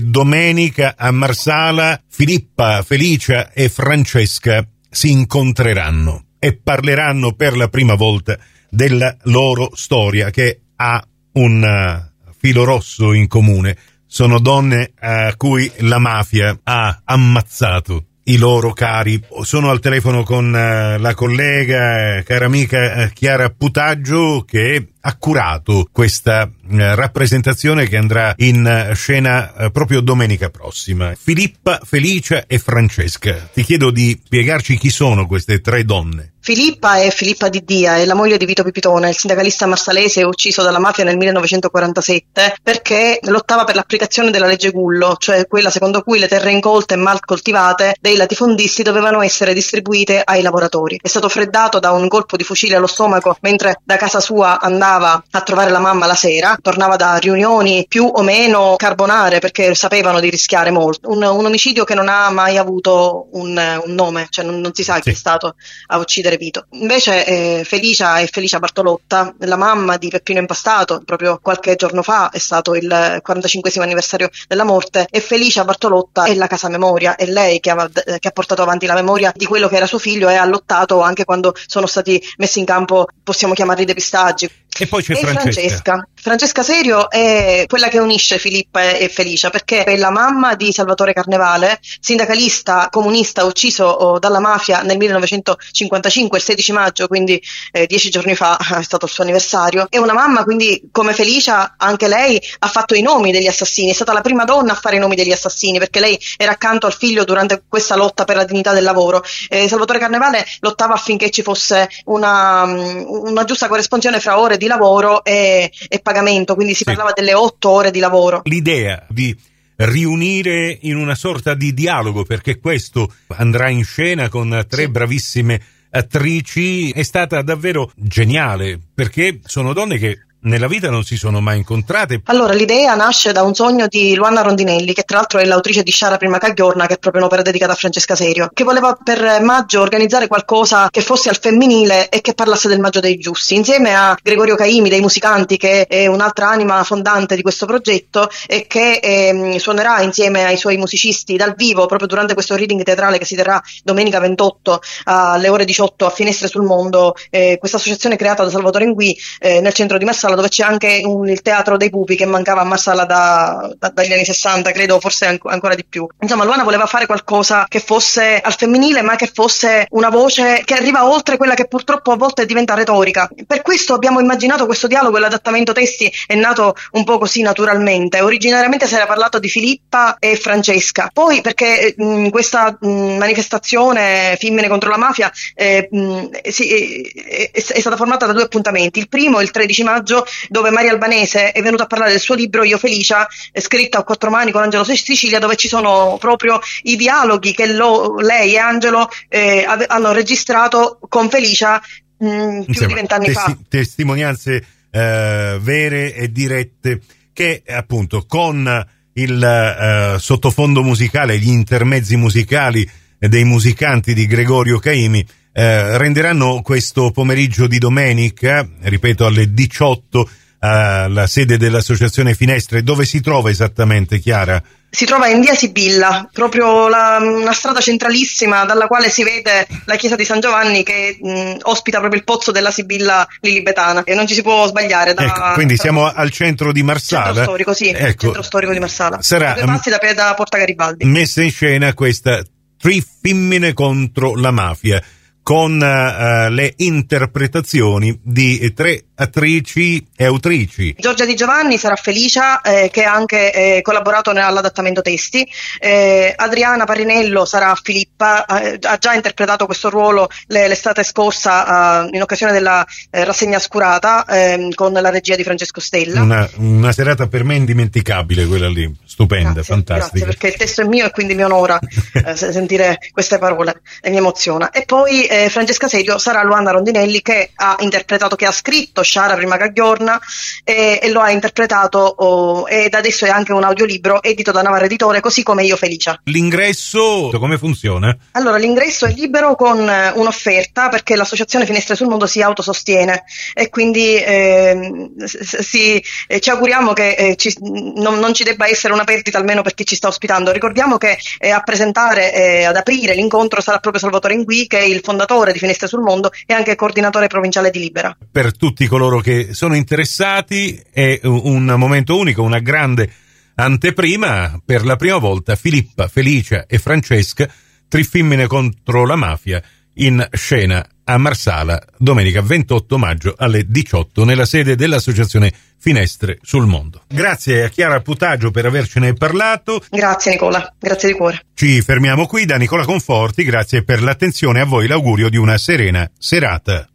Domenica a Marsala Filippa, Felicia e Francesca si incontreranno e parleranno per la prima volta della loro storia che ha un uh, filo rosso in comune. Sono donne a cui la mafia ha ammazzato i loro cari. Sono al telefono con uh, la collega, cara amica uh, Chiara Putaggio che ha curato questa uh, rappresentazione che andrà in scena proprio domenica prossima. Filippa, Felicia e Francesca. Ti chiedo di spiegarci chi sono queste tre donne. Filippa è Filippa Di Dia, è la moglie di Vito Pipitone, il sindacalista marsalese ucciso dalla mafia nel 1947 perché lottava per l'applicazione della legge Gullo, cioè quella secondo cui le terre incolte e mal coltivate dei latifondisti dovevano essere distribuite ai lavoratori. È stato freddato da un colpo di fucile allo stomaco mentre da casa sua andava a trovare la mamma la sera, tornava da riunioni più o meno carbonare perché sapevano di rischiare molto. Un, un omicidio che non ha mai avuto un, un nome, cioè non, non si sa sì. chi è stato a uccidere Vito. Invece eh, Felicia è Felicia Bartolotta, la mamma di Peppino Impastato, proprio qualche giorno fa è stato il 45 anniversario della morte e Felicia Bartolotta è la casa memoria, è lei che ha, che ha, portato avanti la memoria di quello che era suo figlio e ha lottato anche quando sono stati messi in campo, possiamo chiamarli depistaggi. E poi c'è e Francesca. Francesca. Francesca Serio è quella che unisce Filippa e Felicia perché è la mamma di Salvatore Carnevale, sindacalista comunista ucciso oh, dalla mafia nel 1955, il 16 maggio, quindi eh, dieci giorni fa è stato il suo anniversario. È una mamma, quindi come Felicia, anche lei ha fatto i nomi degli assassini, è stata la prima donna a fare i nomi degli assassini perché lei era accanto al figlio durante questa lotta per la dignità del lavoro. Eh, Salvatore Carnevale lottava affinché ci fosse una, una giusta corrispondenza fra ore di lavoro e, e pagamento, quindi si sì. parlava delle otto ore di lavoro. L'idea di riunire in una sorta di dialogo, perché questo andrà in scena con tre sì. bravissime attrici, è stata davvero geniale, perché sono donne che nella vita non si sono mai incontrate. Allora, l'idea nasce da un sogno di Luana Rondinelli, che tra l'altro è l'autrice di Sciara Prima Cagliorna, che è proprio un'opera dedicata a Francesca Serio, che voleva per maggio organizzare qualcosa che fosse al femminile e che parlasse del maggio dei giusti, insieme a Gregorio Caimi dei Musicanti, che è un'altra anima fondante di questo progetto e che eh, suonerà insieme ai suoi musicisti dal vivo proprio durante questo reading teatrale che si terrà domenica 28 alle ore 18 a Finestre sul Mondo, eh, questa associazione creata da Salvatore Ingui eh, nel centro di Massaro Marsala dove c'è anche un, il teatro dei pupi che mancava a Marsala da, da, dagli anni 60, credo forse an- ancora di più. Insomma, Luana voleva fare qualcosa che fosse al femminile, ma che fosse una voce che arriva oltre quella che purtroppo a volte diventa retorica. Per questo abbiamo immaginato questo dialogo e l'adattamento testi è nato un po' così naturalmente. Originariamente si era parlato di Filippa e Francesca, poi perché mh, questa mh, manifestazione Femmine contro la mafia eh, mh, si, è, è, è stata formata da due appuntamenti. Il primo, il 13 maggio, dove Maria Albanese è venuta a parlare del suo libro Io Felicia, scritto a quattro mani con Angelo Sicilia, dove ci sono proprio i dialoghi che lo, lei e Angelo eh, hanno registrato con Felicia mh, mm, più di vent'anni testi- fa. Testimonianze eh, vere e dirette che appunto con il eh, sottofondo musicale, gli intermezzi musicali dei musicanti di Gregorio Caimi eh, renderanno questo pomeriggio di domenica, ripeto alle 18, alla sede dell'associazione Finestre. Dove si trova esattamente, Chiara? Si trova in via Sibilla, proprio la, una strada centralissima dalla quale si vede la chiesa di San Giovanni che mh, ospita proprio il pozzo della Sibilla lilibetana e non ci si può sbagliare. Da, ecco, quindi da, siamo al centro di Marsala. Centro storico, sì, ecco, centro storico di Marsala. Sarà due passi da, da Porta Garibaldi. Messa in scena questa Tri femmine contro la mafia con uh, le interpretazioni di tre attrici e autrici. Giorgia Di Giovanni sarà Felicia, eh, che ha anche eh, collaborato all'adattamento testi. Eh, Adriana Parinello sarà Filippa, eh, ha già interpretato questo ruolo l'estate scorsa in occasione della eh, rassegna scurata ehm, con la regia di Francesco Stella. Una, una, serata per me indimenticabile quella lì, stupenda, grazie, fantastica. Grazie, perché il testo è mio e quindi mi onora eh, sentire queste parole e mi emoziona. E poi eh, Francesca Serio sarà Luana Rondinelli che ha interpretato, che ha scritto Sciara prima Cagliorna e, e lo ha interpretato oh, ed adesso è anche un audiolibro edito da Navarra Editore, così come Io Felicia. L'ingresso come funziona? Allora, l'ingresso è libero con eh, un'offerta perché l'associazione Finestre sul Mondo si autosostiene e quindi eh, si, eh, ci auguriamo che eh, ci, non, non, ci debba essere una perdita almeno per chi ci sta ospitando. Ricordiamo che eh, a presentare, eh, ad aprire l'incontro sarà proprio Salvatore Ingui che è il fondatore di Finestre sul Mondo e anche coordinatore provinciale di Libera. Per tutti coloro che sono interessati è un momento unico, una grande anteprima, per la prima volta Filippa, Felicia e Francesca, tre femmine contro la mafia, in scena a Marsala domenica 28 maggio alle 18 nella sede dell'associazione Finestre sul Mondo. Grazie a Chiara Putagio per avercene parlato. Grazie Nicola, grazie di cuore. Ci fermiamo qui da Nicola Conforti, grazie per l'attenzione a voi l'augurio di una serena serata.